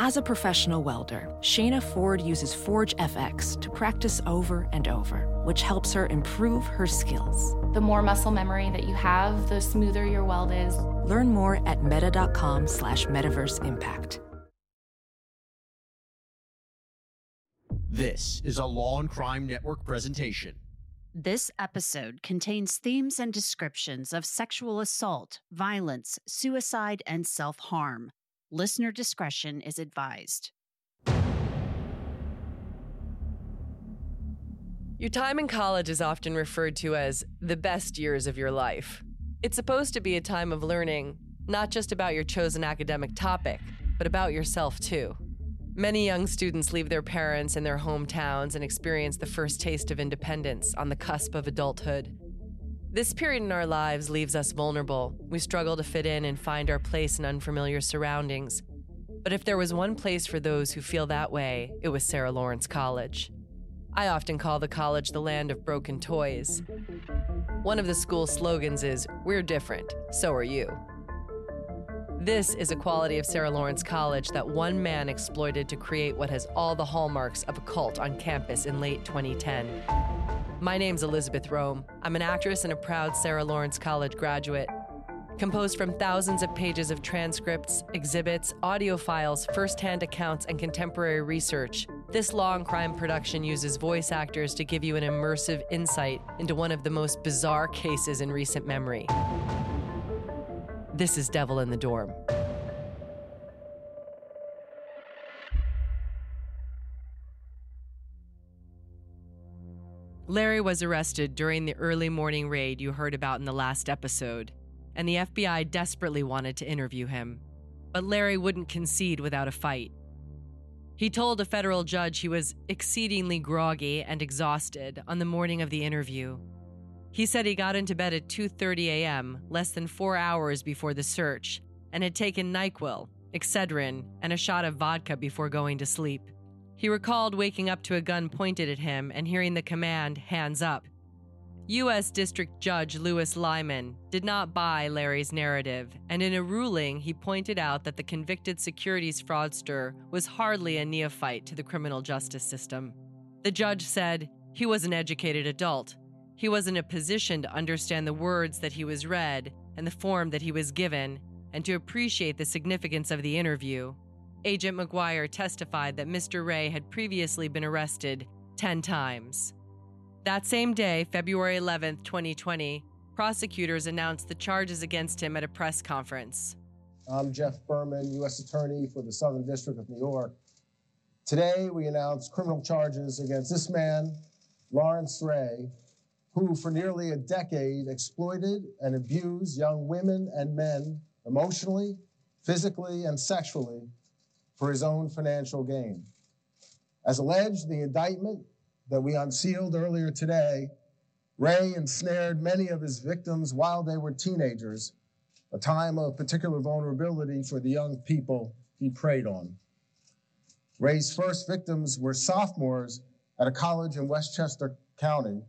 As a professional welder, Shayna Ford uses Forge FX to practice over and over, which helps her improve her skills. The more muscle memory that you have, the smoother your weld is. Learn more at meta.com slash metaverse impact. This is a Law and Crime Network presentation. This episode contains themes and descriptions of sexual assault, violence, suicide, and self harm. Listener discretion is advised. Your time in college is often referred to as the best years of your life. It's supposed to be a time of learning, not just about your chosen academic topic, but about yourself too. Many young students leave their parents and their hometowns and experience the first taste of independence on the cusp of adulthood. This period in our lives leaves us vulnerable. We struggle to fit in and find our place in unfamiliar surroundings. But if there was one place for those who feel that way, it was Sarah Lawrence College. I often call the college the land of broken toys. One of the school's slogans is, We're different, so are you. This is a quality of Sarah Lawrence College that one man exploited to create what has all the hallmarks of a cult on campus in late 2010. My name's Elizabeth Rome. I'm an actress and a proud Sarah Lawrence College graduate. Composed from thousands of pages of transcripts, exhibits, audio files, firsthand accounts, and contemporary research, this long crime production uses voice actors to give you an immersive insight into one of the most bizarre cases in recent memory. This is Devil in the Dorm. Larry was arrested during the early morning raid you heard about in the last episode, and the FBI desperately wanted to interview him. But Larry wouldn't concede without a fight. He told a federal judge he was exceedingly groggy and exhausted on the morning of the interview. He said he got into bed at 2:30 a.m., less than 4 hours before the search, and had taken NyQuil, Excedrin, and a shot of vodka before going to sleep. He recalled waking up to a gun pointed at him and hearing the command, hands up. U.S. District Judge Lewis Liman did not buy Larry's narrative, and in a ruling, he pointed out that the convicted securities fraudster was hardly a neophyte to the criminal justice system. The judge said he was an educated adult. He was in a position to understand the words that he was read and the form that he was given, and to appreciate the significance of the interview. Agent McGuire testified that Mr. Ray had previously been arrested 10 times. That same day, February 11, 2020, prosecutors announced the charges against him at a press conference. I'm Geoff Berman, U.S. Attorney for the Southern District of New York. Today, we announce criminal charges against this man, Lawrence Ray, who for nearly a decade exploited and abused young women and men emotionally, physically, and sexually for his own financial gain. As alleged, the indictment that we unsealed earlier today, Ray ensnared many of his victims while they were teenagers, a time of particular vulnerability for the young people he preyed on. Ray's first victims were sophomores at a college in Westchester County,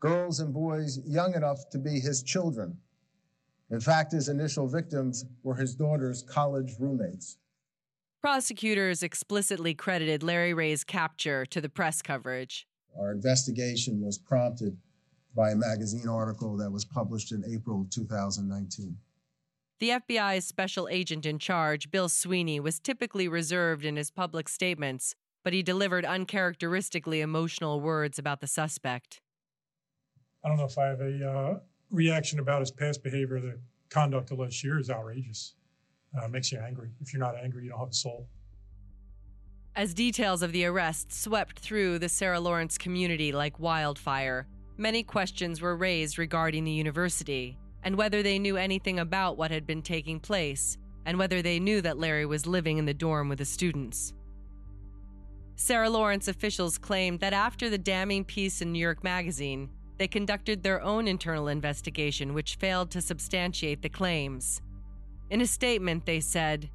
girls and boys young enough to be his children. In fact, his initial victims were his daughter's college roommates. Prosecutors explicitly credited Larry Ray's capture to the press coverage. Our investigation was prompted by a magazine article that was published in April of 2019. The FBI's special agent in charge, Bill Sweeney, was typically reserved in his public statements, but he delivered uncharacteristically emotional words about the suspect. I don't know if I have a uh, reaction about his past behavior. The conduct alleged is outrageous. Uh, makes you angry. If you're not angry, you don't have a soul. As details of the arrest swept through the Sarah Lawrence community like wildfire, many questions were raised regarding the university and whether they knew anything about what had been taking place and whether they knew that Larry was living in the dorm with the students. Sarah Lawrence officials claimed that after the damning piece in New York Magazine, they conducted their own internal investigation, which failed to substantiate the claims. In a statement, they said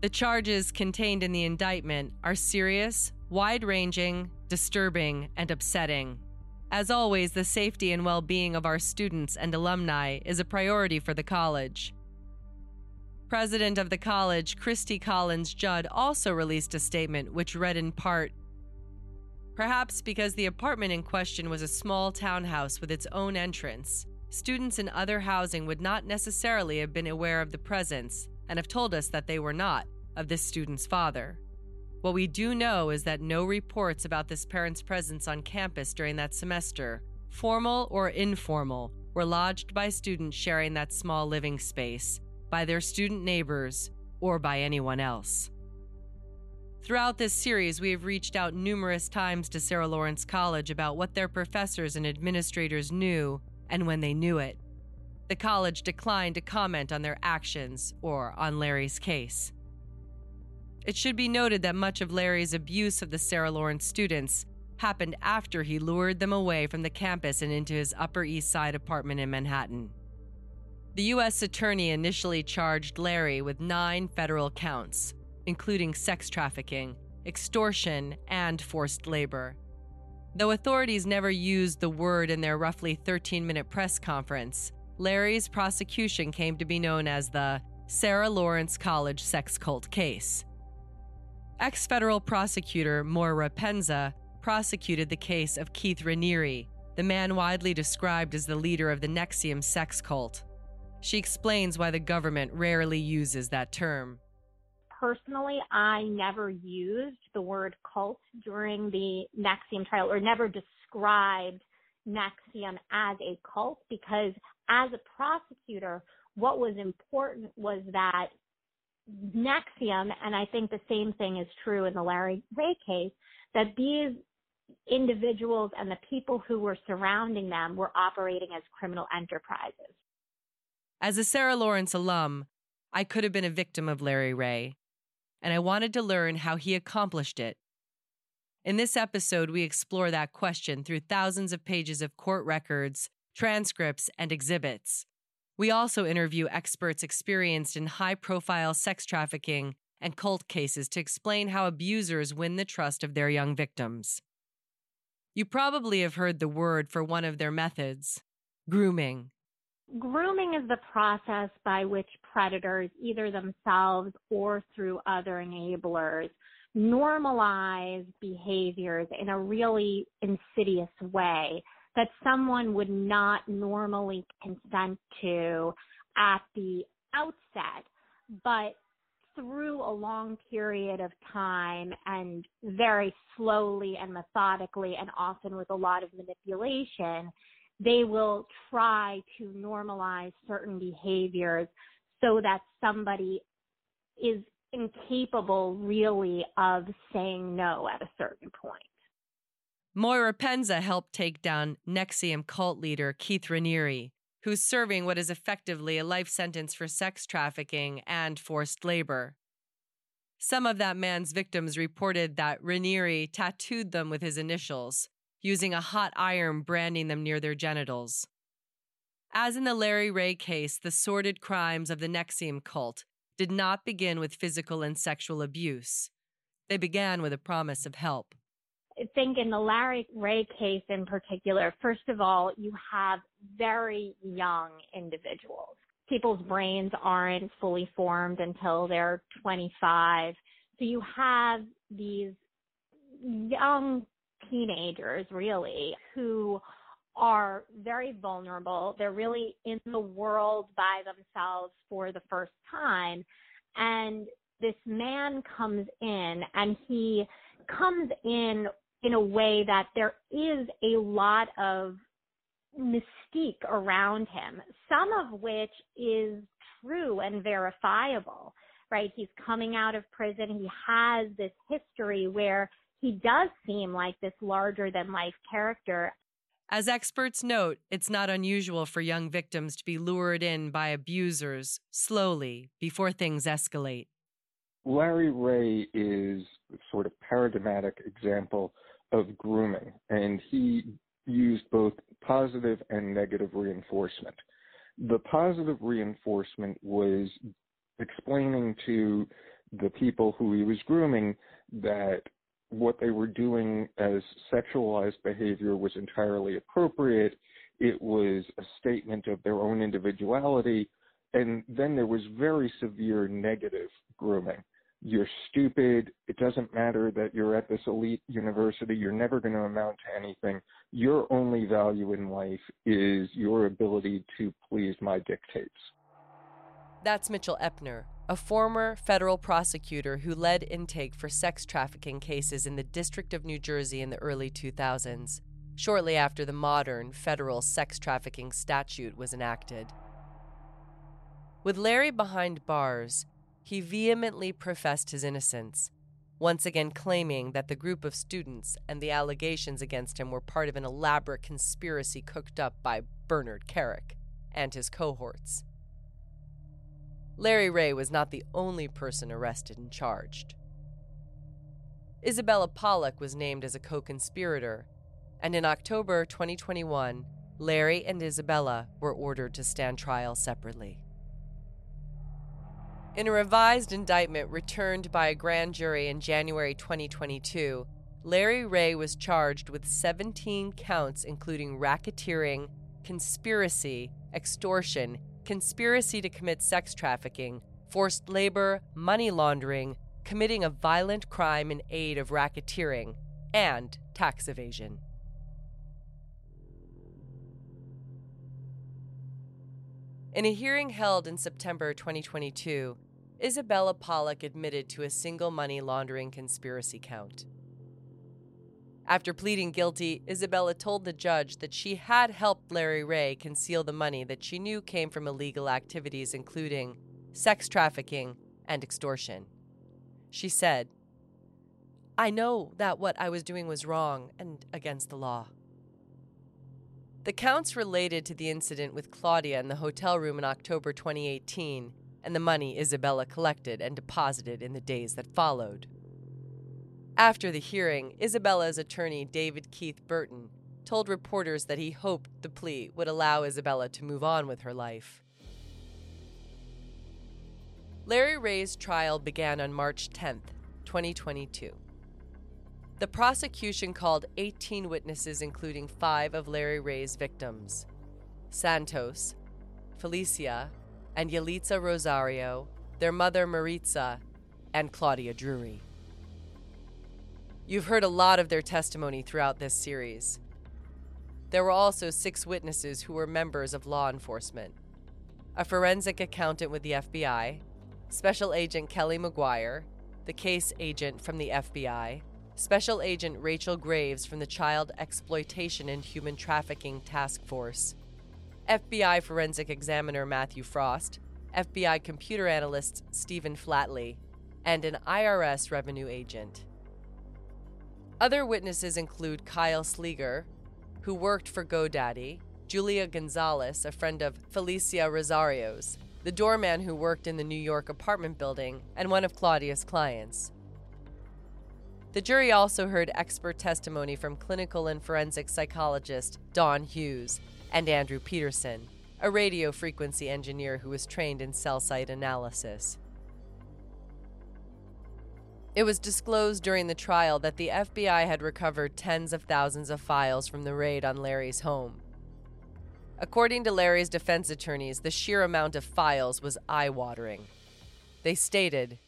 The charges contained in the indictment are serious, wide ranging, disturbing, and upsetting. As always, the safety and well being of our students and alumni is a priority for the college. President of the college, Cristle Collins Judd, also released a statement which read in part Perhaps because the apartment in question was a small townhouse with its own entrance, students in other housing would not necessarily have been aware of the presence and have told us that they were not of this student's father. What we do know is that no reports about this parent's presence on campus during that semester, formal or informal, were lodged by students sharing that small living space, by their student neighbors, or by anyone else. Throughout this series, we have reached out numerous times to Sarah Lawrence College about what their professors and administrators knew and when they knew it. The college declined to comment on their actions or on Larry's case. It should be noted that much of Larry's abuse of the Sarah Lawrence students happened after he lured them away from the campus and into his Upper East Side apartment in Manhattan. The U.S. Attorney initially charged Larry with nine federal counts, including sex trafficking, extortion, and forced labor. Though authorities never used the word in their roughly 13 minute press conference, Larry's prosecution came to be known as the Sarah Lawrence College sex cult case. Ex federal prosecutor Moira Penza prosecuted the case of Keith Raniere, the man widely described as the leader of the NXIVM sex cult. She explains why the government rarely uses that term personally, I never used the word cult during the NXIVM trial or never described NXIVM as a cult because as a prosecutor, what was important was that NXIVM, and I think the same thing is true in the Larry Ray case, that these individuals and the people who were surrounding them were operating as criminal enterprises. As a Sarah Lawrence alum, I could have been a victim of Larry Ray and I wanted to learn how he accomplished it. In this episode, we explore that question through thousands of pages of court records, transcripts, and exhibits. We also interview experts experienced in high profile sex trafficking and cult cases to explain how abusers win the trust of their young victims. You probably have heard the word for one of their methods grooming. Grooming is the process by which predators, either themselves or through other enablers, normalize behaviors in a really insidious way that someone would not normally consent to at the outset, but through a long period of time and very slowly and methodically and often with a lot of manipulation, they will try to normalize certain behaviors so that somebody is incapable really of saying no at a certain point. Moira Penza helped take down NXIVM cult leader Keith Raniere, who's serving what is effectively a life sentence for sex trafficking and forced labor. Some of that man's victims reported that Raniere tattooed them with his initials, using a hot iron branding them near their genitals. As in the Larry Ray case, the sordid crimes of the NXIVM cult did not begin with physical and sexual abuse. They began with a promise of help. I think in the Larry Ray case in particular, first of all, you have very young individuals. People's brains aren't fully formed until they're 25. So you have these young teenagers really who are very vulnerable. They're really in the world by themselves for the first time. And this man comes in and he comes in in a way that there is a lot of mystique around him, some of which is true and verifiable, right? He's coming out of prison. He has this history where he does seem like this larger than life character. As experts note, it's not unusual for young victims to be lured in by abusers slowly before things escalate. Larry Ray is sort of paradigmatic example of grooming, and he used both positive and negative reinforcement. The positive reinforcement was explaining to the people who he was grooming that what they were doing as sexualized behavior was entirely appropriate. It was a statement of their own individuality. And then there was very severe negative grooming. You're stupid. It doesn't matter that you're at this elite university. You're never going to amount to anything. Your only value in life is your ability to please my dictates. That's Mitchell Epner, a former federal prosecutor who led intake for sex trafficking cases in the District of New Jersey in the early 2000s, shortly after the modern federal sex trafficking statute was enacted. With Larry behind bars, he vehemently professed his innocence, once again claiming that the group of students and the allegations against him were part of an elaborate conspiracy cooked up by Bernard Kerik and his cohorts. Larry Ray was not the only person arrested and charged. Isabella Pollock was named as a co conspirator, and in October 2021, Larry and Isabella were ordered to stand trial separately. In a revised indictment returned by a grand jury in January 2022, Larry Ray was charged with 17 counts, including racketeering, conspiracy, extortion, conspiracy to commit sex trafficking, forced labor, money laundering, committing a violent crime in aid of racketeering, and tax evasion. In a hearing held in September 2022, Isabella Pollock admitted to a single money laundering conspiracy count. After pleading guilty, Isabella told the judge that she had helped Larry Ray conceal the money that she knew came from illegal activities, including sex trafficking and extortion. She said, I know that what I was doing was wrong and against the law. The counts related to the incident with Claudia in the hotel room in October 2018 and the money Isabella collected and deposited in the days that followed. After the hearing, Isabella's attorney, David Keith Burton, told reporters that he hoped the plea would allow Isabella to move on with her life. Larry Ray's trial began on March 10, 2022. The prosecution called 18 witnesses, including five of Larry Ray's victims Santos, Felicia, and Yalitza Rosario, their mother Maritza, and Claudia Drury. You've heard a lot of their testimony throughout this series. There were also six witnesses who were members of law enforcement a forensic accountant with the FBI, Special Agent Kelly McGuire, the case agent from the FBI, Special Agent Rachel Graves from the Child Exploitation and Human Trafficking Task Force, FBI Forensic Examiner Matthew Frost, FBI Computer Analyst Stephen Flatley, and an IRS revenue agent. Other witnesses include Kyle Slieger, who worked for GoDaddy, Julia Gonzalez, a friend of Felicia Rosario's, the doorman who worked in the New York apartment building, and one of Claudia's clients. The jury also heard expert testimony from clinical and forensic psychologist Dawn Hughes and Andrew Peterson, a radio frequency engineer who was trained in cell site analysis. It was disclosed during the trial that the FBI had recovered tens of thousands of files from the raid on Larry's home. According to Larry's defense attorneys, the sheer amount of files was eye watering. They stated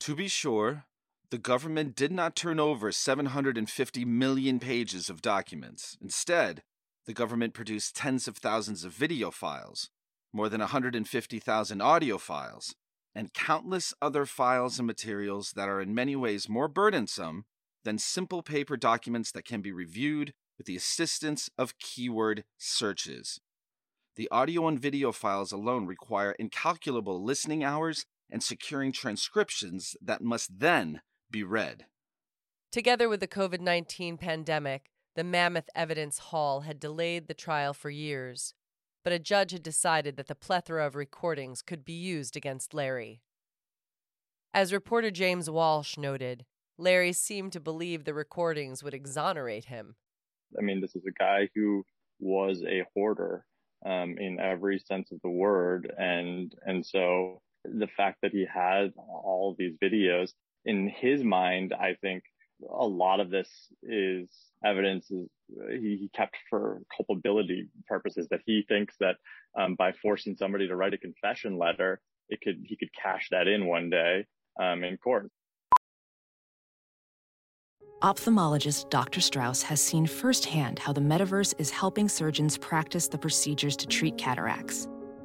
To be sure, the government did not turn over 750 million pages of documents. Instead, the government produced tens of thousands of video files, more than 150,000 audio files, and countless other files and materials that are in many ways more burdensome than simple paper documents that can be reviewed with the assistance of keyword searches. The audio and video files alone require incalculable listening hours and securing transcriptions that must then be read. Together with the COVID 19 pandemic, the mammoth evidence haul had delayed the trial for years, but a judge had decided that the plethora of recordings could be used against Larry. As reporter James Walsh noted, Larry seemed to believe the recordings would exonerate him. I mean, this is a guy who was a hoarder um, in every sense of the word, and and so the fact that he had all these videos in his mind, I think a lot of this is evidence is he, he kept for culpability purposes that he thinks that um, by forcing somebody to write a confession letter, it could he could cash that in one day um, in court. Ophthalmologist Dr. Strauss has seen firsthand how the metaverse is helping surgeons practice the procedures to treat cataracts.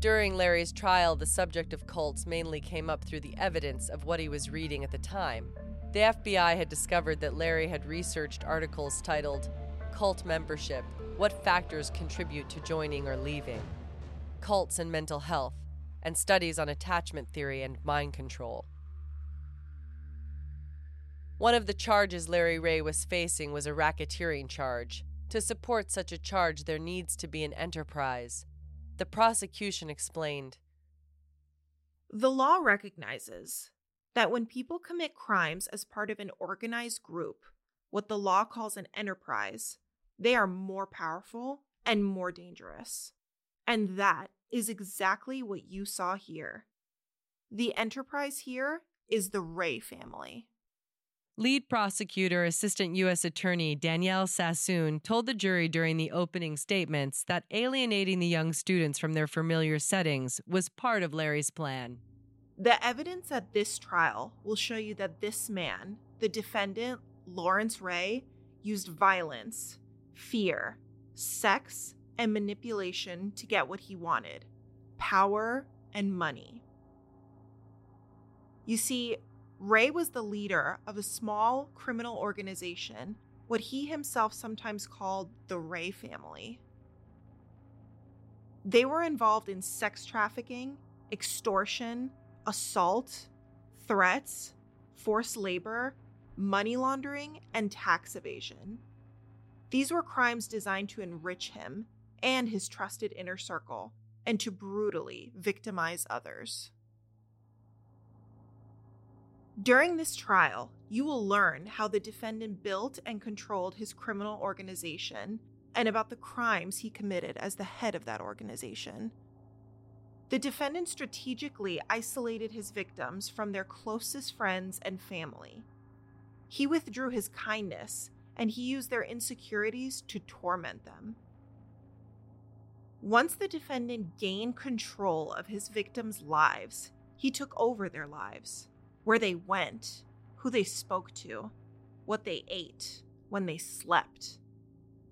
During Larry's trial, the subject of cults mainly came up through the evidence of what he was reading at the time. The FBI had discovered that Larry had researched articles titled Cult Membership What Factors Contribute to Joining or Leaving, Cults and Mental Health, and studies on attachment theory and mind control. One of the charges Larry Ray was facing was a racketeering charge. To support such a charge, there needs to be an enterprise. The prosecution explained The law recognizes that when people commit crimes as part of an organized group, what the law calls an enterprise, they are more powerful and more dangerous. And that is exactly what you saw here. The enterprise here is the Ray family. Lead prosecutor, Assistant U.S. Attorney Danielle Sassoon told the jury during the opening statements that alienating the young students from their familiar settings was part of Larry's plan. The evidence at this trial will show you that this man, the defendant, Lawrence Ray, used violence, fear, sex, and manipulation to get what he wanted power and money. You see, Ray was the leader of a small criminal organization, what he himself sometimes called the Ray family. They were involved in sex trafficking, extortion, assault, threats, forced labor, money laundering, and tax evasion. These were crimes designed to enrich him and his trusted inner circle and to brutally victimize others. During this trial, you will learn how the defendant built and controlled his criminal organization and about the crimes he committed as the head of that organization. The defendant strategically isolated his victims from their closest friends and family. He withdrew his kindness and he used their insecurities to torment them. Once the defendant gained control of his victims' lives, he took over their lives where they went, who they spoke to, what they ate, when they slept.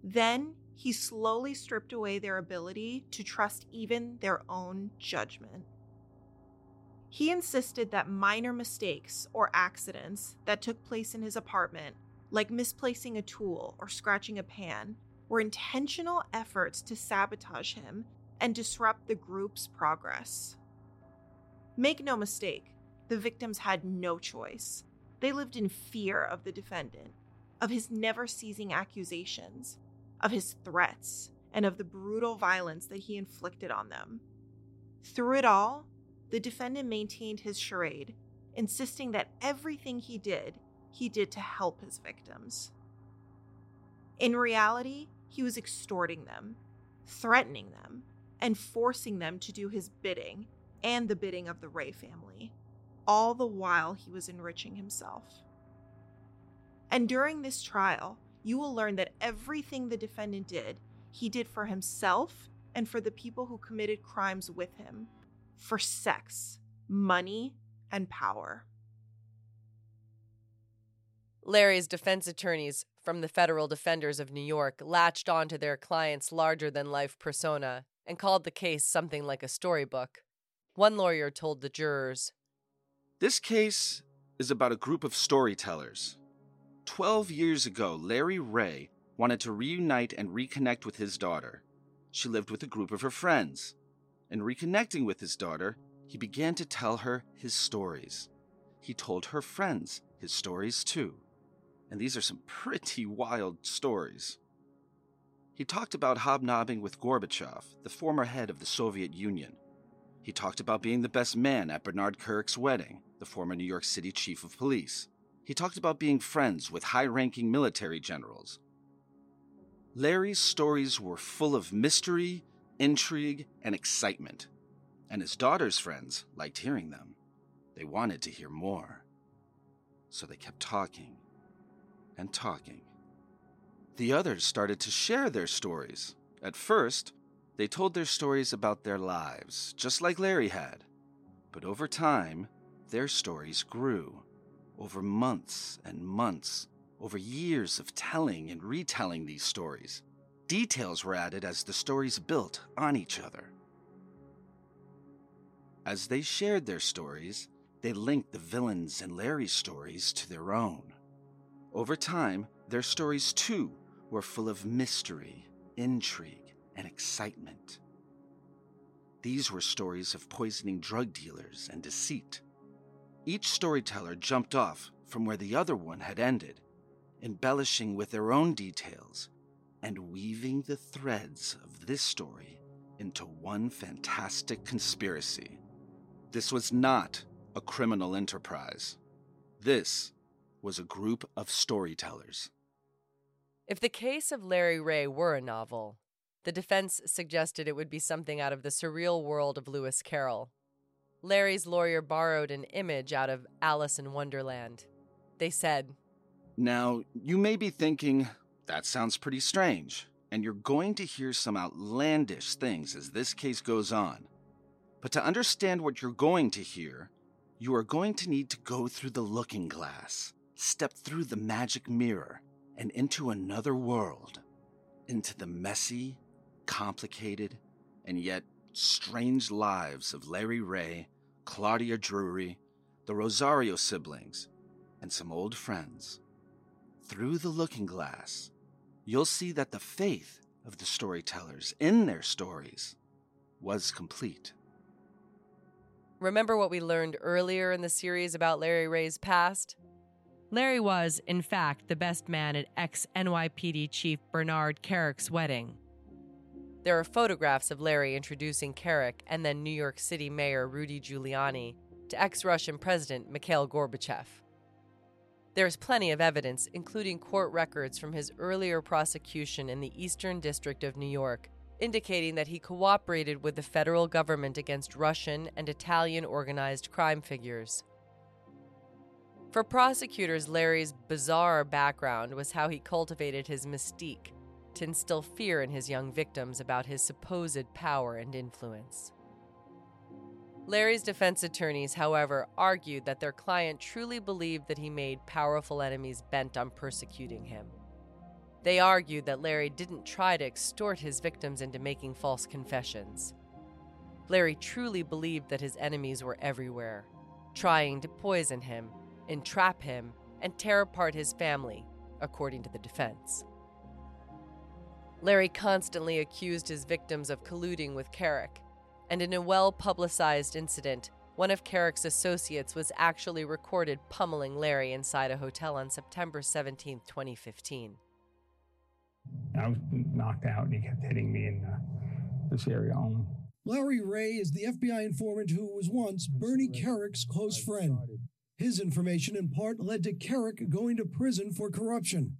Then he slowly stripped away their ability to trust even their own judgment. He insisted that minor mistakes or accidents that took place in his apartment, like misplacing a tool or scratching a pan, were intentional efforts to sabotage him and disrupt the group's progress. Make no mistake, the victims had no choice. They lived in fear of the defendant, of his never ceasing accusations, of his threats, and of the brutal violence that he inflicted on them. Through it all, the defendant maintained his charade, insisting that everything he did, he did to help his victims. In reality, he was extorting them, threatening them, and forcing them to do his bidding and the bidding of the Ray family all the while he was enriching himself. And during this trial, you will learn that everything the defendant did, he did for himself and for the people who committed crimes with him for sex, money, and power. Larry's defense attorneys from the Federal Defenders of New York latched onto their client's larger than life persona and called the case something like a storybook. One lawyer told the jurors This case is about a group of storytellers. Twelve years ago, Larry Ray wanted to reunite and reconnect with his daughter. She lived with a group of her friends. In reconnecting with his daughter, he began to tell her his stories. He told her friends his stories too. And these are some pretty wild stories. He talked about hobnobbing with Gorbachev, the former head of the Soviet Union. He talked about being the best man at Bernard Kerik's wedding, the former New York City chief of police. He talked about being friends with high ranking military generals. Larry's stories were full of mystery, intrigue, and excitement, and his daughter's friends liked hearing them. They wanted to hear more. So they kept talking and talking. The others started to share their stories. At first, they told their stories about their lives, just like Larry had. But over time, their stories grew. Over months and months, over years of telling and retelling these stories. Details were added as the stories built on each other. As they shared their stories, they linked the villains and Larry's stories to their own. Over time, their stories too were full of mystery, intrigue, and excitement. These were stories of poisoning drug dealers and deceit. Each storyteller jumped off from where the other one had ended, embellishing with their own details and weaving the threads of this story into one fantastic conspiracy. This was not a criminal enterprise. This was a group of storytellers. If the case of Larry Ray were a novel, the defense suggested it would be something out of the surreal world of Lewis Carroll. Larry's lawyer borrowed an image out of Alice in Wonderland. They said, Now, you may be thinking, that sounds pretty strange, and you're going to hear some outlandish things as this case goes on. But to understand what you're going to hear, you are going to need to go through the looking glass, step through the magic mirror, and into another world, into the messy, complicated, and yet strange lives of Larry Ray, Claudia Drury, the Rosario siblings, and some old friends. Through the looking glass, you'll see that the faith of the storytellers in their stories was complete. Remember what we learned earlier in the series about Larry Ray's past? Larry was, in fact, the best man at ex NYPD Chief Bernard Kerik's wedding. There are photographs of Larry introducing Kerik and then New York City Mayor Rudy Giuliani to ex Russian President Mikhail Gorbachev. There is plenty of evidence, including court records from his earlier prosecution in the Eastern District of New York, indicating that he cooperated with the federal government against Russian and Italian organized crime figures. For prosecutors, Larry's bizarre background was how he cultivated his mystique to instill fear in his young victims about his supposed power and influence. Larry's defense attorneys, however, argued that their client truly believed that he made powerful enemies bent on persecuting him. They argued that Larry didn't try to extort his victims into making false confessions. Larry truly believed that his enemies were everywhere, trying to poison him, entrap him, and tear apart his family, according to the defense. Larry constantly accused his victims of colluding with Kerik, and in a well publicized incident, one of Kerik's associates was actually recorded pummeling Larry inside a hotel on September 17, 2015. I was knocked out and he kept hitting me in uh, this area only. Larry Ray is the FBI informant who was once Bernie Kerik's close friend. His information in part led to Kerik going to prison for corruption.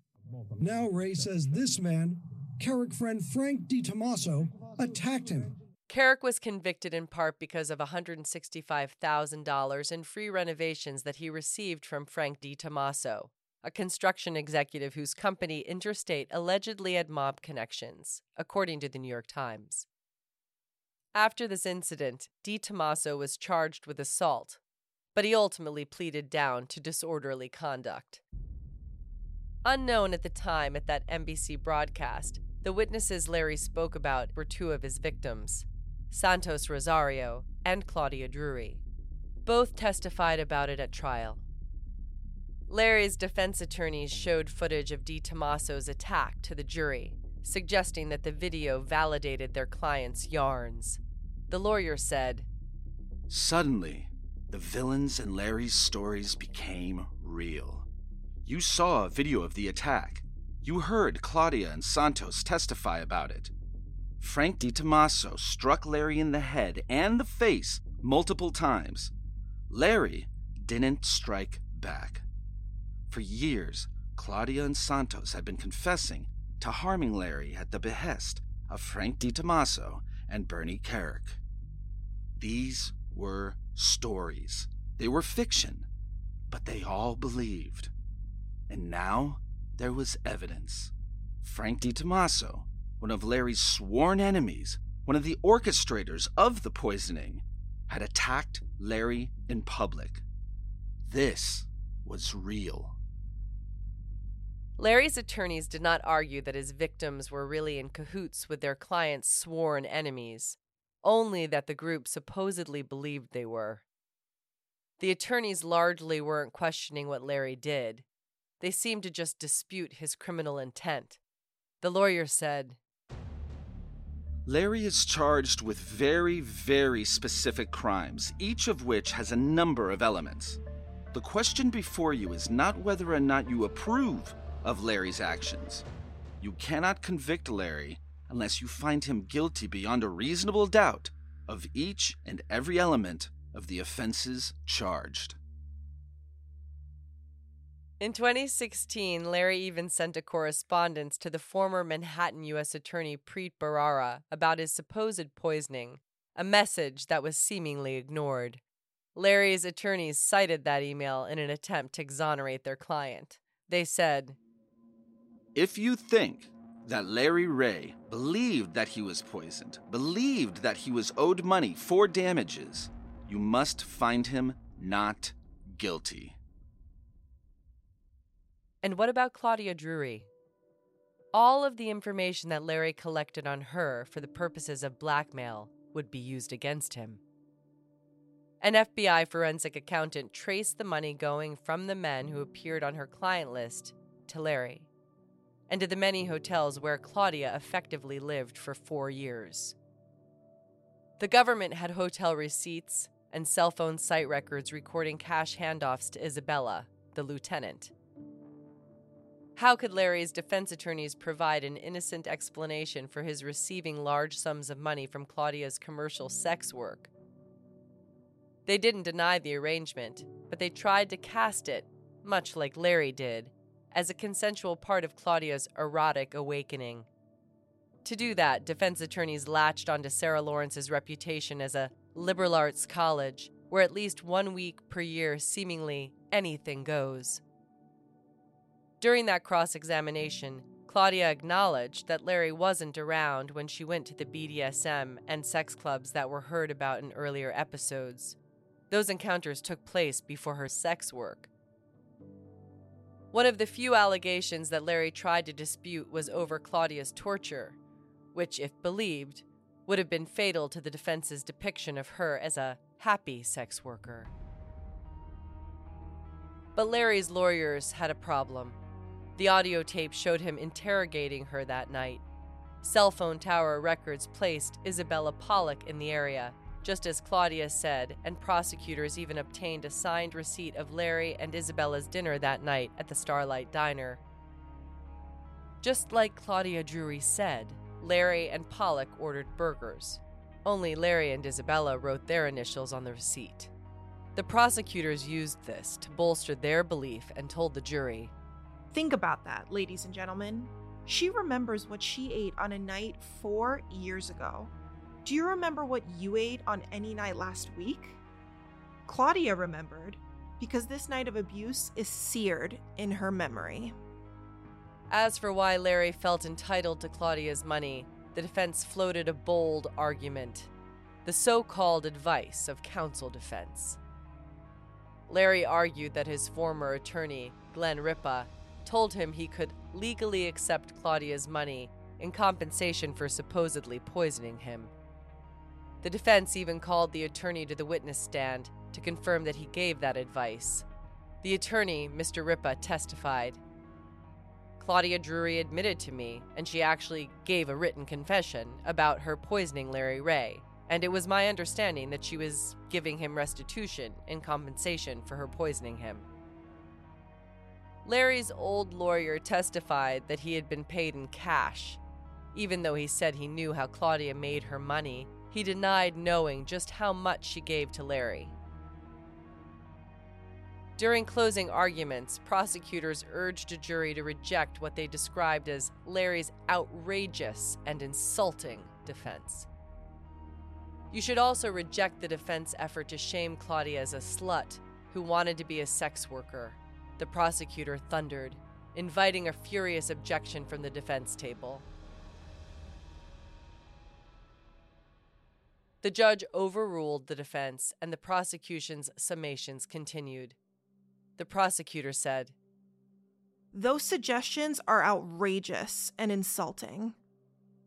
Now Ray says this man, Kerik friend Frank DiTomaso, attacked him. Kerik was convicted in part because of $165,000 in free renovations that he received from Frank DiTomaso, a construction executive whose company Interstate allegedly had mob connections, according to the New York Times. After this incident, DiTomaso was charged with assault, but he ultimately pleaded down to disorderly conduct. Unknown at the time at that NBC broadcast, The witnesses Larry spoke about were two of his victims Santos Rosario and Claudia Drury. Both testified about it at trial. Larry's defense attorneys showed footage of DiTomaso's attack to the jury, suggesting that the video validated their client's yarns. The lawyer said, Suddenly, the villains in Larry's stories became real. You saw a video of the attack. You heard Claudia and Santos testify about it. Frank DiTomaso struck Larry in the head and the face multiple times. Larry didn't strike back. For years, Claudia and Santos had been confessing to harming Larry at the behest of Frank DiTomaso and Bernie Kerik. These were stories. They were fiction, but they all believed. And now there was evidence. Frank DiTomaso, one of Larry's sworn enemies, one of the orchestrators of the poisoning, had attacked Larry in public. This was real. Larry's attorneys did not argue that his victims were really in cahoots with their client's sworn enemies, only that the group supposedly believed they were. The attorneys largely weren't questioning what Larry did. They seemed to just dispute his criminal intent. The lawyer said, Larry is charged with very, very specific crimes, each of which has a number of elements. The question before you is not whether or not you approve of Larry's actions. You cannot convict Larry unless you find him guilty beyond a reasonable doubt of each and every element of the offenses charged. In 2016, Larry even sent a correspondence to the former Manhattan U.S. Attorney Preet Bharara about his supposed poisoning, a message that was seemingly ignored. Larry's attorneys cited that email in an attempt to exonerate their client. They said, if you think that Larry Ray believed that he was poisoned, believed that he was owed money for damages, you must find him not guilty. And what about Claudia Drury? All of the information that Larry collected on her for the purposes of blackmail would be used against him. An FBI forensic accountant traced the money going from the men who appeared on her client list to Larry and to the many hotels where Claudia effectively lived for four years. The government had hotel receipts and cell phone site records recording cash handoffs to Isabella, the lieutenant. How could Larry's defense attorneys provide an innocent explanation for his receiving large sums of money from Claudia's commercial sex work? They didn't deny the arrangement, but they tried to cast it, much like Larry did, as a consensual part of Claudia's erotic awakening. To do that, defense attorneys latched onto Sarah Lawrence's reputation as a liberal arts college where at least one week per year seemingly anything goes. During that cross examination, Claudia acknowledged that Larry wasn't around when she went to the BDSM and sex clubs that were heard about in earlier episodes. Those encounters took place before her sex work. One of the few allegations that Larry tried to dispute was over Claudia's torture, which, if believed, would have been fatal to the defense's depiction of her as a happy sex worker. But Larry's lawyers had a problem. The audio tape showed him interrogating her that night. Cell phone tower records placed Isabella Pollock in the area, just as Claudia said, and prosecutors even obtained a signed receipt of Larry and Isabella's dinner that night at the Starlight Diner. Just like Claudia Drury said, Larry and Pollock ordered burgers. Only Larry and Isabella wrote their initials on the receipt. The prosecutors used this to bolster their belief and told the jury Think about that, ladies and gentlemen. She remembers what she ate on a night four years ago. Do you remember what you ate on any night last week? Claudia remembered because this night of abuse is seared in her memory. As for why Larry felt entitled to Claudia's money, the defense floated a bold argument the so called advice of counsel defense. Larry argued that his former attorney, Glenn Ripa, told him he could legally accept Claudia's money in compensation for supposedly poisoning him. The defense even called the attorney to the witness stand to confirm that he gave that advice. The attorney, Mr. Ripa, testified. Claudia Drury admitted to me, and she actually gave a written confession about her poisoning Larry Ray, and it was my understanding that she was giving him restitution in compensation for her poisoning him. Larry's old lawyer testified that he had been paid in cash. Even though he said he knew how Claudia made her money, he denied knowing just how much she gave to Larry. During closing arguments, prosecutors urged a jury to reject what they described as Larry's outrageous and insulting defense. You should also reject the defense effort to shame Claudia as a slut who wanted to be a sex worker, the prosecutor thundered, inviting a furious objection from the defense table. The judge overruled the defense, and the prosecution's summations continued. The prosecutor said, Those suggestions are outrageous and insulting.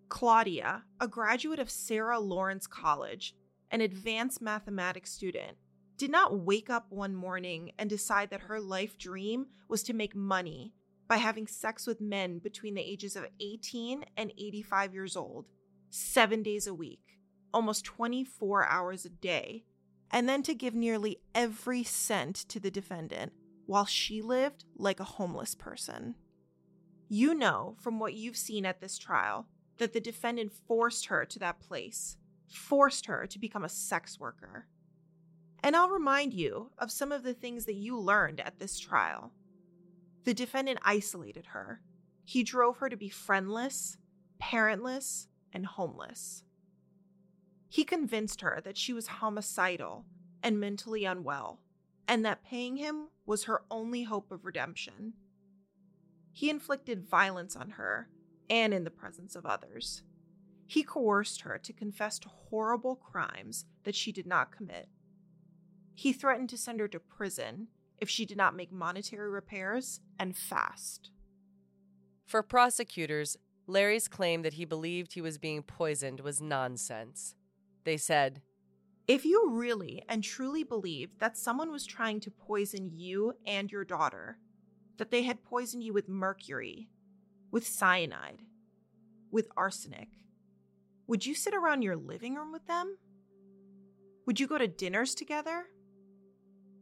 Claudia, a graduate of Sarah Lawrence College, an advanced mathematics student, did not wake up one morning and decide that her life dream was to make money by having sex with men between the ages of 18 and 85 years old, seven days a week, almost 24 hours a day, and then to give nearly every cent to the defendant while she lived like a homeless person. You know from what you've seen at this trial that the defendant forced her to that place, forced her to become a sex worker. And I'll remind you of some of the things that you learned at this trial. The defendant isolated her. He drove her to be friendless, parentless, and homeless. He convinced her that she was homicidal and mentally unwell, and that paying him was her only hope of redemption. He inflicted violence on her and in the presence of others. He coerced her to confess to horrible crimes that she did not commit. He threatened to send her to prison if she did not make monetary repairs and fast. For prosecutors, Larry's claim that he believed he was being poisoned was nonsense. They said, If you really and truly believed that someone was trying to poison you and your daughter, that they had poisoned you with mercury, with cyanide, with arsenic, would you sit around your living room with them? Would you go to dinners together?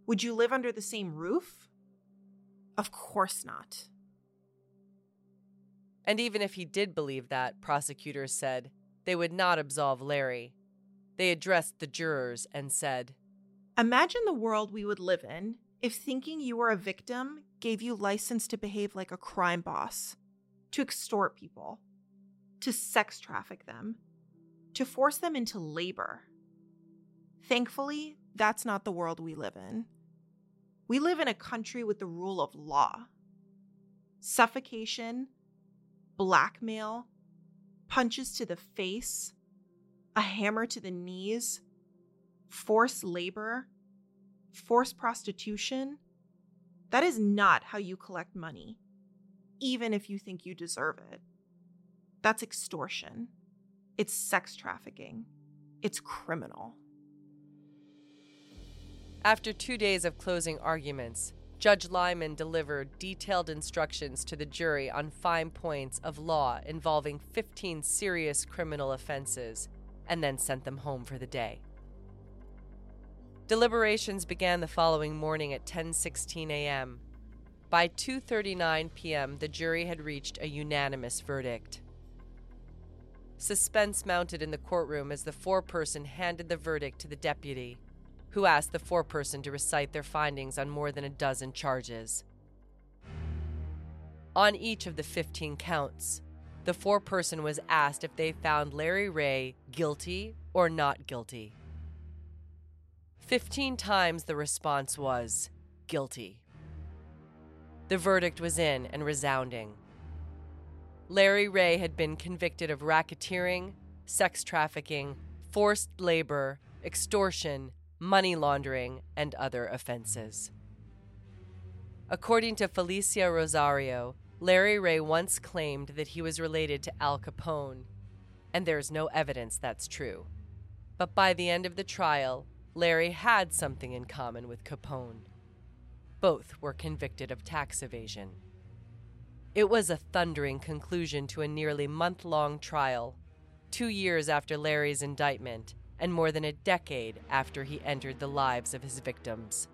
Would you live under the same roof? Of course not. And even if he did believe that, prosecutors said, they would not absolve Larry. They addressed the jurors and said, Imagine the world we would live in if thinking you were a victim gave you license to behave like a crime boss, to extort people, to sex traffic them, to force them into labor. Thankfully, that's not the world we live in. We live in a country with the rule of law. Suffocation, blackmail, punches to the face, a hammer to the knees, forced labor, forced prostitution. That is not how you collect money, even if you think you deserve it. That's extortion. It's sex trafficking. It's criminal. After two days of closing arguments, Judge Liman delivered detailed instructions to the jury on fine points of law involving 15 serious criminal offenses and then sent them home for the day. Deliberations began the following morning at 10:16 a.m. By 2:39 p.m., the jury had reached a unanimous verdict. Suspense mounted in the courtroom as the foreperson handed the verdict to the deputy, who asked the foreperson to recite their findings on more than a dozen charges. On each of the 15 counts, the foreperson was asked if they found Larry Ray guilty or not guilty. Fifteen times the response was guilty. The verdict was in and resounding. Larry Ray had been convicted of racketeering, sex trafficking, forced labor, extortion, money laundering, and other offenses. According to Felicia Rosario, Larry Ray once claimed that he was related to Al Capone, and there's no evidence that's true. But by the end of the trial, Larry had something in common with Capone. Both were convicted of tax evasion. It was a thundering conclusion to a nearly month long trial, two years after Larry's indictment, and more than a decade after he entered the lives of his victims.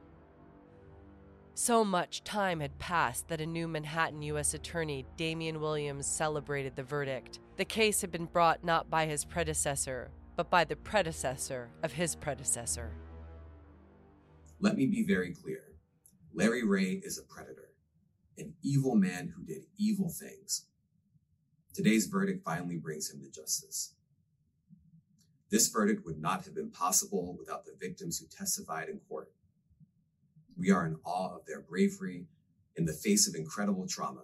So much time had passed that a new Manhattan U.S. Attorney, Damian Williams, celebrated the verdict. The case had been brought not by his predecessor, but by the predecessor of his predecessor. Let me be very clear Larry Ray is a predator an evil man who did evil things. Today's verdict finally brings him to justice. This verdict would not have been possible without the victims who testified in court. We are in awe of their bravery in the face of incredible trauma.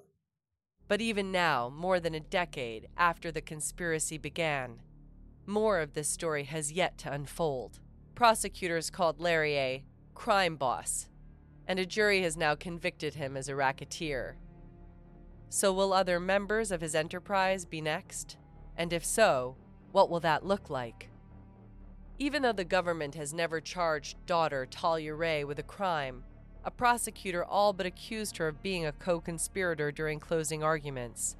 But even now, more than a decade after the conspiracy began, more of this story has yet to unfold. Prosecutors called Larry a crime boss and a jury has now convicted him as a racketeer. So, will other members of his enterprise be next? And if so, what will that look like? Even though the government has never charged daughter Talia Ray with a crime, a prosecutor all but accused her of being a co conspirator during closing arguments.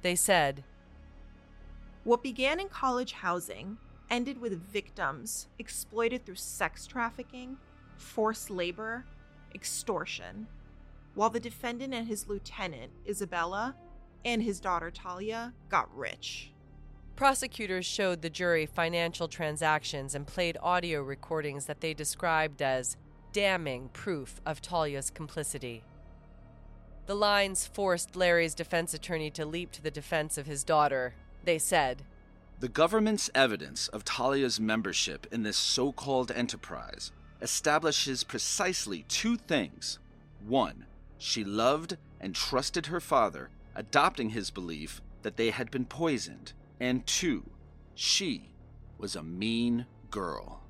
They said, What began in college housing ended with victims exploited through sex trafficking, forced labor, extortion, while the defendant and his lieutenant, Isabella, and his daughter Talia got rich. Prosecutors showed the jury financial transactions and played audio recordings that they described as damning proof of Talia's complicity. The lines forced Larry's defense attorney to leap to the defense of his daughter. They said, The government's evidence of Talia's membership in this so called enterprise establishes precisely two things. One, she loved and trusted her father, adopting his belief that they had been poisoned. And two, she was a mean girl.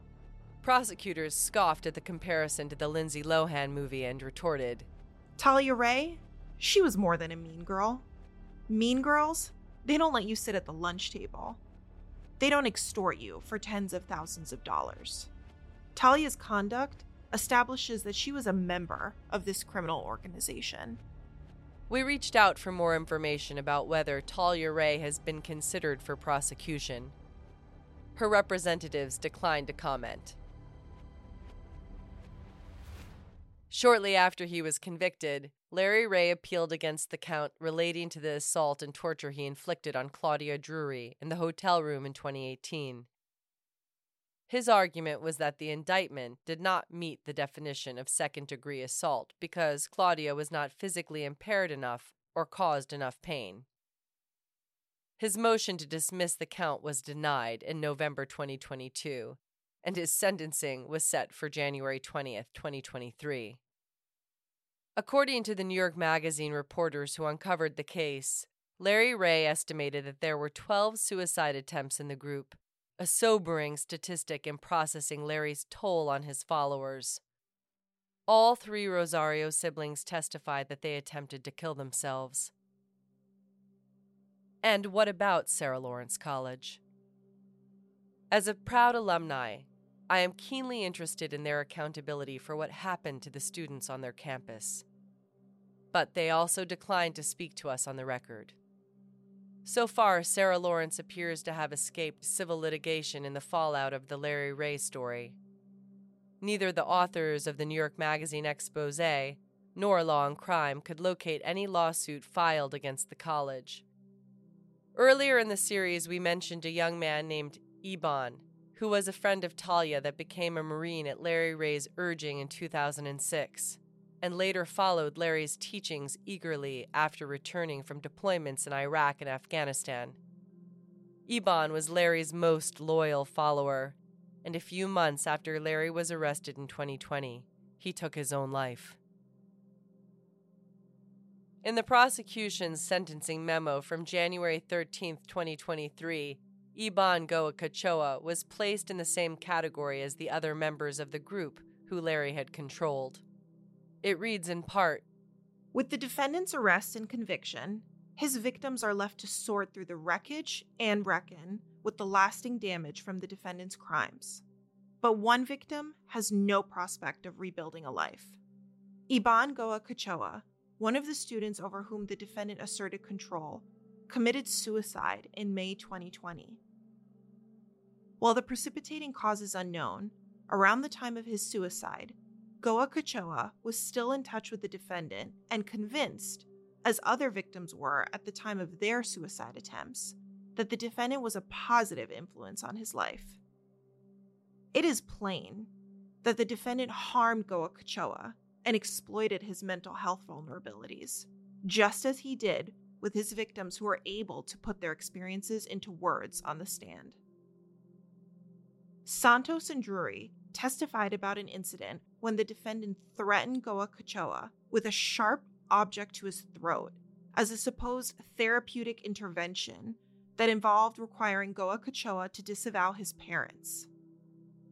Prosecutors scoffed at the comparison to the Lindsay Lohan movie and retorted Talia Ray? She was more than a mean girl. Mean girls? They don't let you sit at the lunch table. They don't extort you for tens of thousands of dollars. Talia's conduct establishes that she was a member of this criminal organization. We reached out for more information about whether Talia Ray has been considered for prosecution. Her representatives declined to comment. Shortly after he was convicted, Larry Ray appealed against the count relating to the assault and torture he inflicted on Claudia Drury in the hotel room in 2018. His argument was that the indictment did not meet the definition of second degree assault because Claudia was not physically impaired enough or caused enough pain. His motion to dismiss the count was denied in November 2022, and his sentencing was set for January 20th, 2023. According to the New York Magazine reporters who uncovered the case, Larry Ray estimated that there were 12 suicide attempts in the group a sobering statistic in processing Larry's toll on his followers. All three Rosario siblings testified that they attempted to kill themselves. And what about Sarah Lawrence College? As a proud alumni, I am keenly interested in their accountability for what happened to the students on their campus. But they also declined to speak to us on the record. So far, Sarah Lawrence appears to have escaped civil litigation in the fallout of the Larry Ray story. Neither the authors of the New York Magazine expose nor Law and Crime could locate any lawsuit filed against the college. Earlier in the series, we mentioned a young man named Iban, who was a friend of Talia that became a Marine at Larry Ray's urging in 2006 and later followed Larry's teachings eagerly after returning from deployments in Iraq and Afghanistan. Iban was Larry's most loyal follower, and a few months after Larry was arrested in 2020, he took his own life. In the prosecution's sentencing memo from January 13, 2023, Iban Goa Kachoa was placed in the same category as the other members of the group who Larry had controlled. It reads in part With the defendant's arrest and conviction, his victims are left to sort through the wreckage and reckon with the lasting damage from the defendant's crimes. But one victim has no prospect of rebuilding a life. Iban Goicochea, one of the students over whom the defendant asserted control, committed suicide in May 2020. While the precipitating cause is unknown, around the time of his suicide, Goicochea was still in touch with the defendant and convinced, as other victims were at the time of their suicide attempts, that the defendant was a positive influence on his life. It is plain that the defendant harmed Goicochea and exploited his mental health vulnerabilities, just as he did with his victims who were able to put their experiences into words on the stand. Santos and Drury testified about an incident when the defendant threatened Goicochea with a sharp object to his throat as a supposed therapeutic intervention that involved requiring Goicochea to disavow his parents.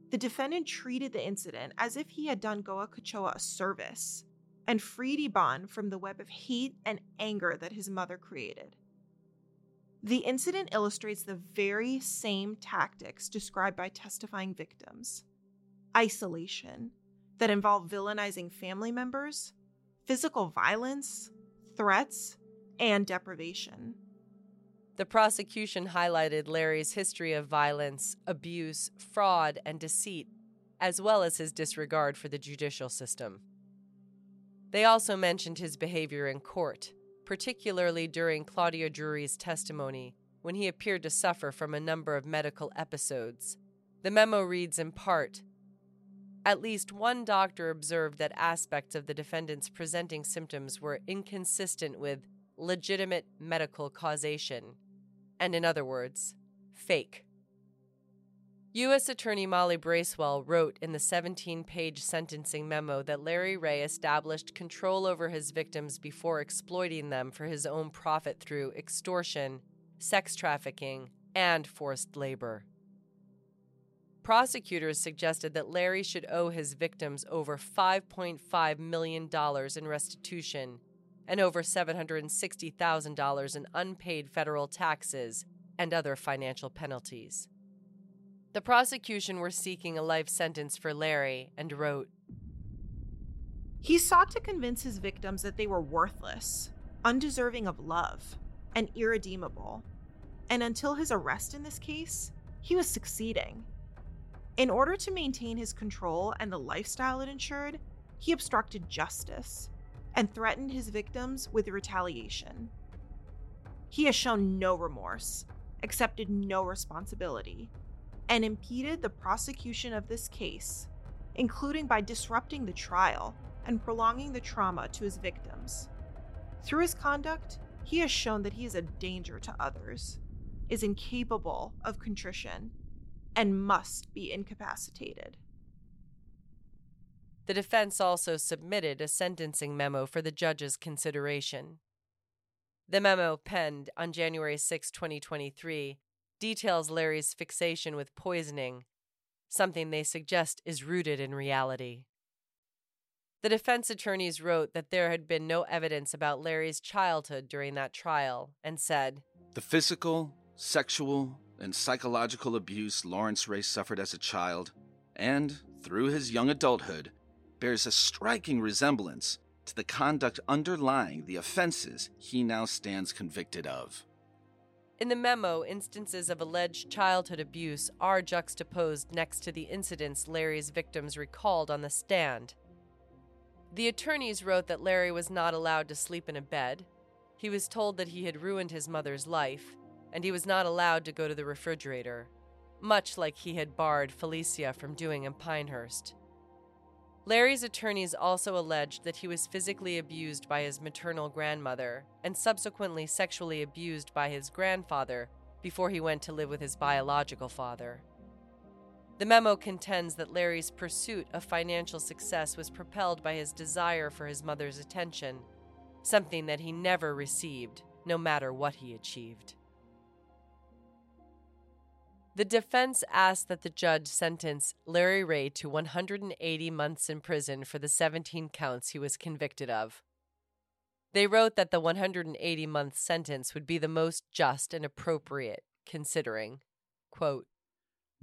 The defendant treated the incident as if he had done Goicochea a service and freed Iban from the web of hate and anger that his mother created. The incident illustrates the very same tactics described by testifying victims isolation that involve villainizing family members, physical violence, threats, and deprivation. The prosecution highlighted Larry's history of violence, abuse, fraud, and deceit, as well as his disregard for the judicial system. They also mentioned his behavior in court, particularly during Claudia Drury's testimony, when he appeared to suffer from a number of medical episodes. The memo reads in part At least one doctor observed that aspects of the defendant's presenting symptoms were inconsistent with legitimate medical causation, and in other words, fake. U.S. Attorney Molly Bracewell wrote in the 17 page sentencing memo that Larry Ray established control over his victims before exploiting them for his own profit through extortion, sex trafficking, and forced labor. Prosecutors suggested that Larry should owe his victims over $5.5 million in restitution and over $760,000 in unpaid federal taxes and other financial penalties. The prosecution were seeking a life sentence for Larry and wrote He sought to convince his victims that they were worthless, undeserving of love, and irredeemable. And until his arrest in this case, he was succeeding. In order to maintain his control and the lifestyle it ensured, he obstructed justice and threatened his victims with retaliation. He has shown no remorse, accepted no responsibility, and impeded the prosecution of this case, including by disrupting the trial and prolonging the trauma to his victims. Through his conduct, he has shown that he is a danger to others, is incapable of contrition, and must be incapacitated. The defense also submitted a sentencing memo for the judge's consideration. The memo, penned on January 6, 2023, details Larry's fixation with poisoning, something they suggest is rooted in reality. The defense attorneys wrote that there had been no evidence about Larry's childhood during that trial and said The physical, sexual, and psychological abuse Lawrence Ray suffered as a child, and through his young adulthood, bears a striking resemblance to the conduct underlying the offenses he now stands convicted of. In the memo, instances of alleged childhood abuse are juxtaposed next to the incidents Larry's victims recalled on the stand. The attorneys wrote that Larry was not allowed to sleep in a bed, he was told that he had ruined his mother's life, and he was not allowed to go to the refrigerator, much like he had barred Felicia from doing in Pinehurst. Larry's attorneys also alleged that he was physically abused by his maternal grandmother and subsequently sexually abused by his grandfather before he went to live with his biological father. The memo contends that Larry's pursuit of financial success was propelled by his desire for his mother's attention, something that he never received, no matter what he achieved. The defense asked that the judge sentence Larry Ray to 180 months in prison for the 17 counts he was convicted of. They wrote that the 180 month sentence would be the most just and appropriate, considering, quote,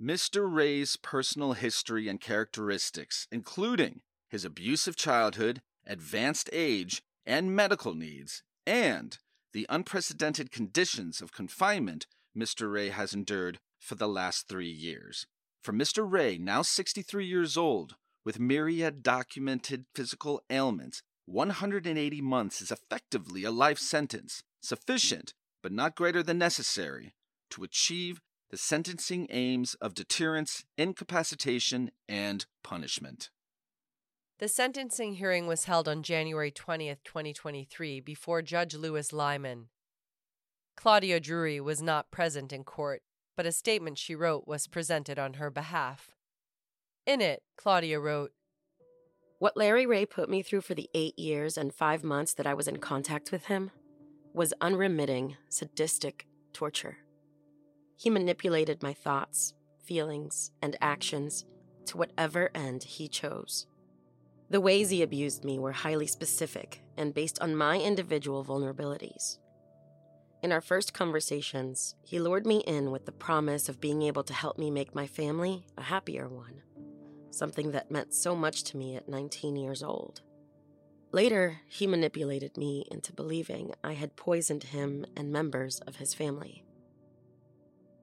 Mr. Ray's personal history and characteristics, including his abusive childhood, advanced age, and medical needs, and the unprecedented conditions of confinement Mr. Ray has endured for the last three years. For Mr. Ray, now 63 years old, with myriad documented physical ailments, 180 months is effectively a life sentence, sufficient, but not greater than necessary, to achieve the sentencing aims of deterrence, incapacitation, and punishment. The sentencing hearing was held on January 20th, 2023, before Judge Lewis Liman. Claudia Drury was not present in court, but a statement she wrote was presented on her behalf. In it, Claudia wrote What Larry Ray put me through for the eight years and five months that I was in contact with him was unremitting, sadistic torture. He manipulated my thoughts, feelings, and actions to whatever end he chose. The ways he abused me were highly specific and based on my individual vulnerabilities. In our first conversations, he lured me in with the promise of being able to help me make my family a happier one, something that meant so much to me at 19 years old. Later, he manipulated me into believing I had poisoned him and members of his family.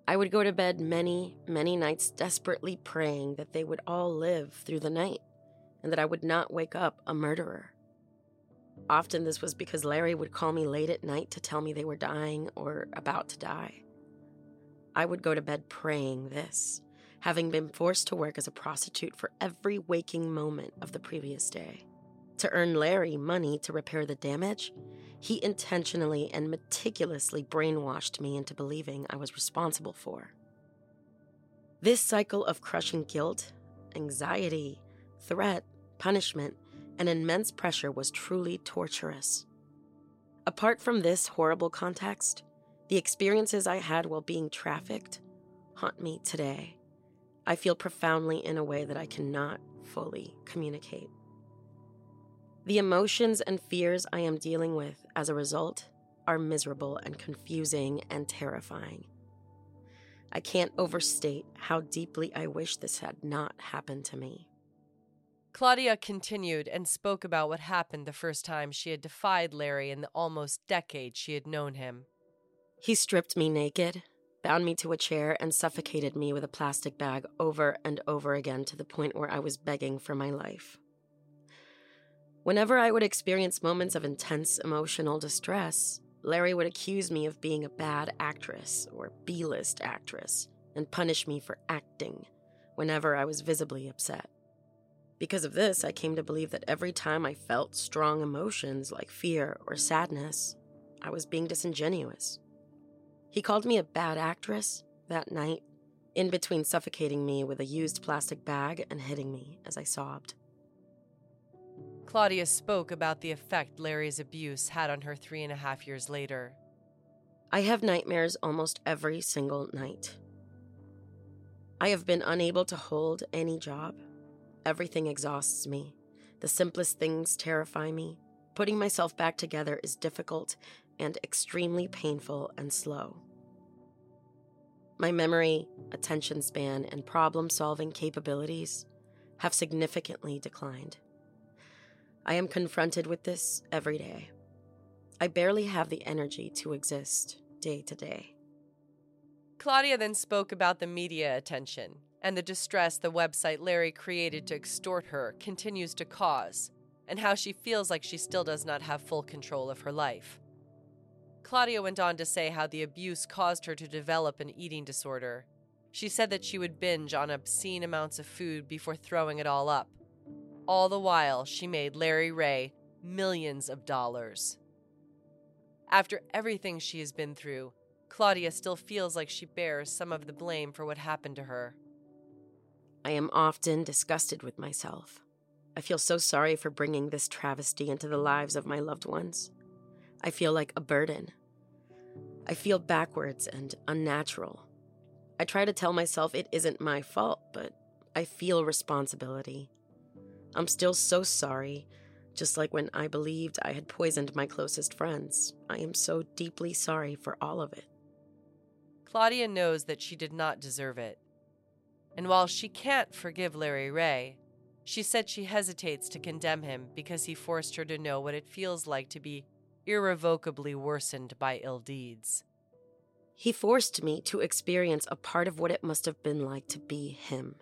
I would go to bed many, many nights desperately praying that they would all live through the night and that I would not wake up a murderer. Often this was because Larry would call me late at night to tell me they were dying or about to die. I would go to bed praying this, having been forced to work as a prostitute for every waking moment of the previous day. To earn Larry money to repair the damage, he intentionally and meticulously brainwashed me into believing I was responsible for. This cycle of crushing guilt, anxiety, threat, punishment, and immense pressure was truly torturous. Apart from this horrible context, the experiences I had while being trafficked haunt me today. I feel profoundly in a way that I cannot fully communicate. The emotions and fears I am dealing with as a result are miserable and confusing and terrifying. I can't overstate how deeply I wish this had not happened to me. Claudia continued and spoke about what happened the first time she had defied Larry in the almost decade she had known him. He stripped me naked, bound me to a chair, and suffocated me with a plastic bag over and over again to the point where I was begging for my life. Whenever I would experience moments of intense emotional distress, Larry would accuse me of being a bad actress or B list actress and punish me for acting whenever I was visibly upset. Because of this, I came to believe that every time I felt strong emotions like fear or sadness, I was being disingenuous. He called me a bad actress that night, in between suffocating me with a used plastic bag and hitting me as I sobbed. Claudia spoke about the effect Larry's abuse had on her three and a half years later. I have nightmares almost every single night. I have been unable to hold any job. Everything exhausts me. The simplest things terrify me. Putting myself back together is difficult and extremely painful and slow. My memory, attention span, and problem solving capabilities have significantly declined. I am confronted with this every day. I barely have the energy to exist day to day. Claudia then spoke about the media attention and the distress the website Larry created to extort her continues to cause, and how she feels like she still does not have full control of her life. Claudia went on to say how the abuse caused her to develop an eating disorder. She said that she would binge on obscene amounts of food before throwing it all up. All the while, she made Larry Ray millions of dollars. After everything she has been through, Claudia still feels like she bears some of the blame for what happened to her. I am often disgusted with myself. I feel so sorry for bringing this travesty into the lives of my loved ones. I feel like a burden. I feel backwards and unnatural. I try to tell myself it isn't my fault, but I feel responsibility. I'm still so sorry, Just like when I believed I had poisoned my closest friends, I am so deeply sorry for all of it. Claudia knows that she did not deserve it. And while she can't forgive Larry Ray, she said she hesitates to condemn him because he forced her to know what it feels like to be irrevocably worsened by ill deeds. He forced me to experience a part of what it must have been like to be him.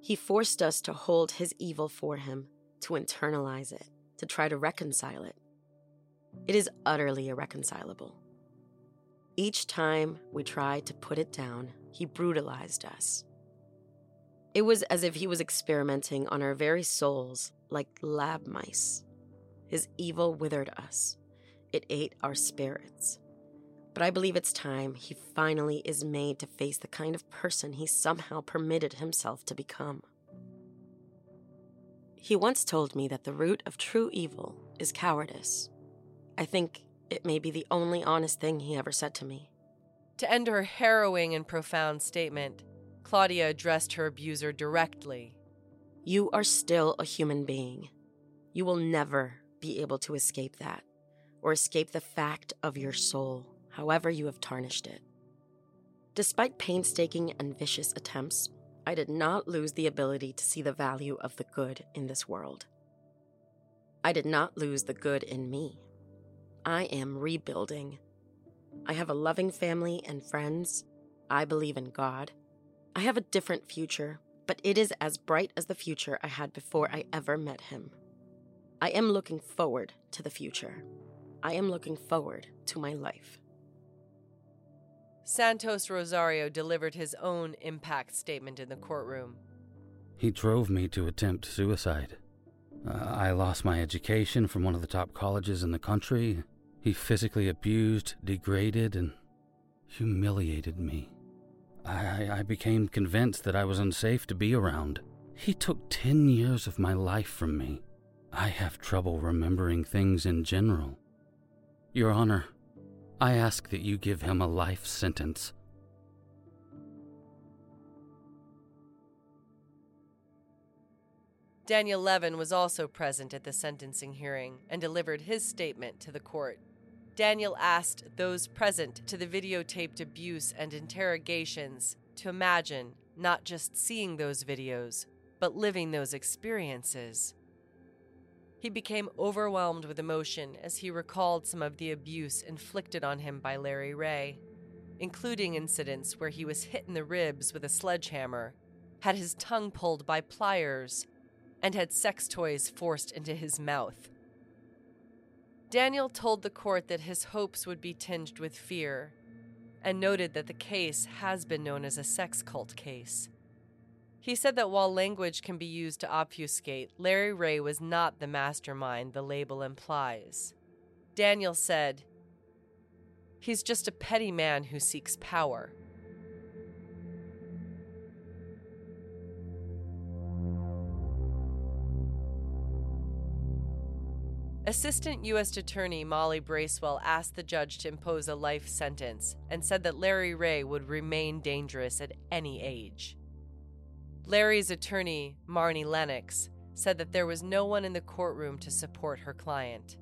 He forced us to hold his evil for him, to internalize it, to try to reconcile it. It is utterly irreconcilable. Each time we tried to put it down, he brutalized us. It was as if he was experimenting on our very souls like lab mice. His evil withered us, it ate our spirits. But I believe it's time he finally is made to face the kind of person he somehow permitted himself to become. He once told me that the root of true evil is cowardice. I think it may be the only honest thing he ever said to me. To end her harrowing and profound statement, Claudia addressed her abuser directly. You are still a human being. You will never be able to escape that, or escape the fact of your soul, however you have tarnished it. Despite painstaking and vicious attempts, I did not lose the ability to see the value of the good in this world. I did not lose the good in me. I am rebuilding. I have a loving family and friends. I believe in God. I have a different future, but it is as bright as the future I had before I ever met him. I am looking forward to the future. I am looking forward to my life. Santos Rosario delivered his own impact statement in the courtroom. He drove me to attempt suicide. Uh, I lost my education from one of the top colleges in the country. He physically abused, degraded, and humiliated me. I, I became convinced that I was unsafe to be around. He took 10 years of my life from me. I have trouble remembering things in general. Your Honor, I ask that you give him a life sentence. Daniel Levin was also present at the sentencing hearing and delivered his statement to the court. Daniel asked those present to the videotaped abuse and interrogations to imagine not just seeing those videos, but living those experiences. He became overwhelmed with emotion as he recalled some of the abuse inflicted on him by Larry Ray, including incidents where he was hit in the ribs with a sledgehammer, had his tongue pulled by pliers, and had sex toys forced into his mouth. Daniel told the court that his hopes would be tinged with fear and noted that the case has been known as a sex cult case. He said that while language can be used to obfuscate, Larry Ray was not the mastermind the label implies. Daniel said, He's just a petty man who seeks power. Assistant U.S. Attorney Molly Bracewell asked the judge to impose a life sentence and said that Larry Ray would remain dangerous at any age. Larry's attorney, Marne Lenox, said that there was no one in the courtroom to support her client.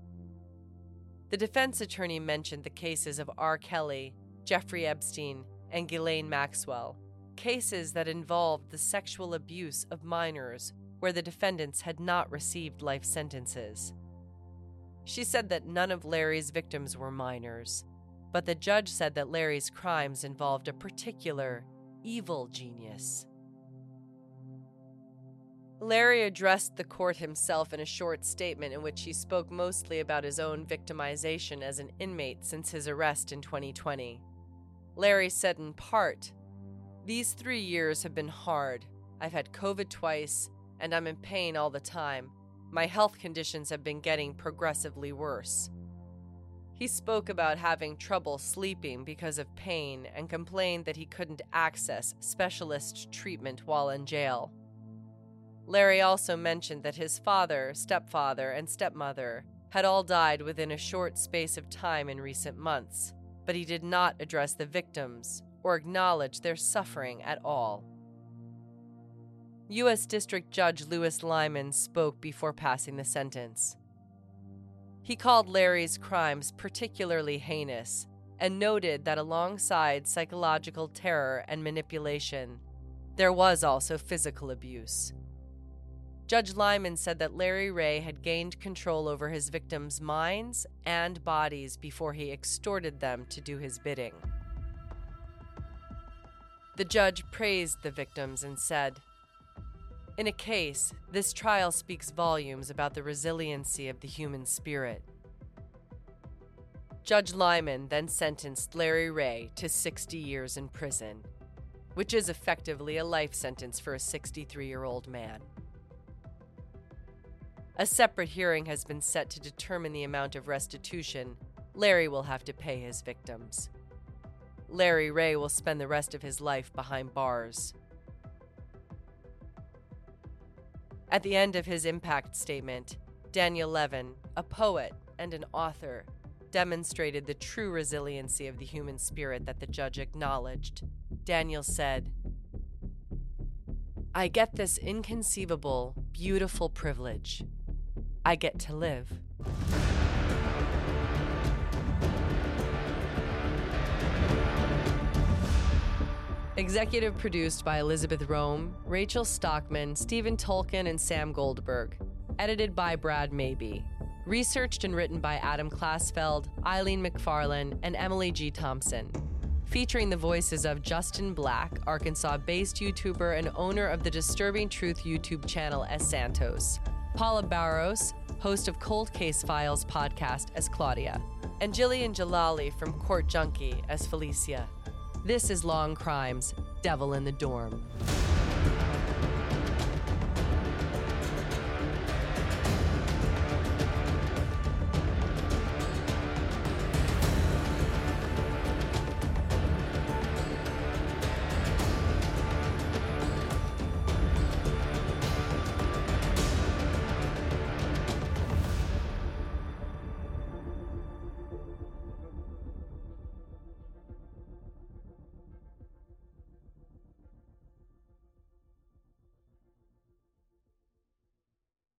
The defense attorney mentioned the cases of R. Kelly, Jeffrey Epstein, and Ghislaine Maxwell, cases that involved the sexual abuse of minors where the defendants had not received life sentences. She said that none of Larry's victims were minors, but the judge said that Larry's crimes involved a particular evil genius. Larry addressed the court himself in a short statement in which he spoke mostly about his own victimization as an inmate since his arrest in 2020. Larry said in part, These three years have been hard. I've had COVID twice, and I'm in pain all the time. My health conditions have been getting progressively worse. He spoke about having trouble sleeping because of pain and complained that he couldn't access specialist treatment while in jail. Larry also mentioned that his father, stepfather, and stepmother had all died within a short space of time in recent months, but he did not address the victims or acknowledge their suffering at all. U.S. District Judge Lewis Liman spoke before passing the sentence. He called Larry's crimes particularly heinous and noted that alongside psychological terror and manipulation, there was also physical abuse. Judge Liman said that Larry Ray had gained control over his victims' minds and bodies before he extorted them to do his bidding. The judge praised the victims and said, In a case, this trial speaks volumes about the resiliency of the human spirit. Judge Liman then sentenced Larry Ray to 60 years in prison, which is effectively a life sentence for a 63 year old man. A separate hearing has been set to determine the amount of restitution Larry will have to pay his victims. Larry Ray will spend the rest of his life behind bars. At the end of his impact statement, Daniel Levin, a poet and an author, demonstrated the true resiliency of the human spirit that the judge acknowledged. Daniel said, I get this inconceivable, beautiful privilege. I get to live. Executive produced by Elizabeth Rome, Rachel Stockman, Stephen Tolkien, and Sam Goldberg. Edited by Brad Maybe. Researched and written by Adam Klasfeld, Eileen McFarlane, and Emily G. Thompson. Featuring the voices of Justin Black, Arkansas based YouTuber and owner of the Disturbing Truth YouTube channel as Santos. Paula Barros, host of Cold Case Files podcast as Claudia. And Jillian Jalali from Court Junkie as Felicia. This is Law and Crime's Devil in the Dorm.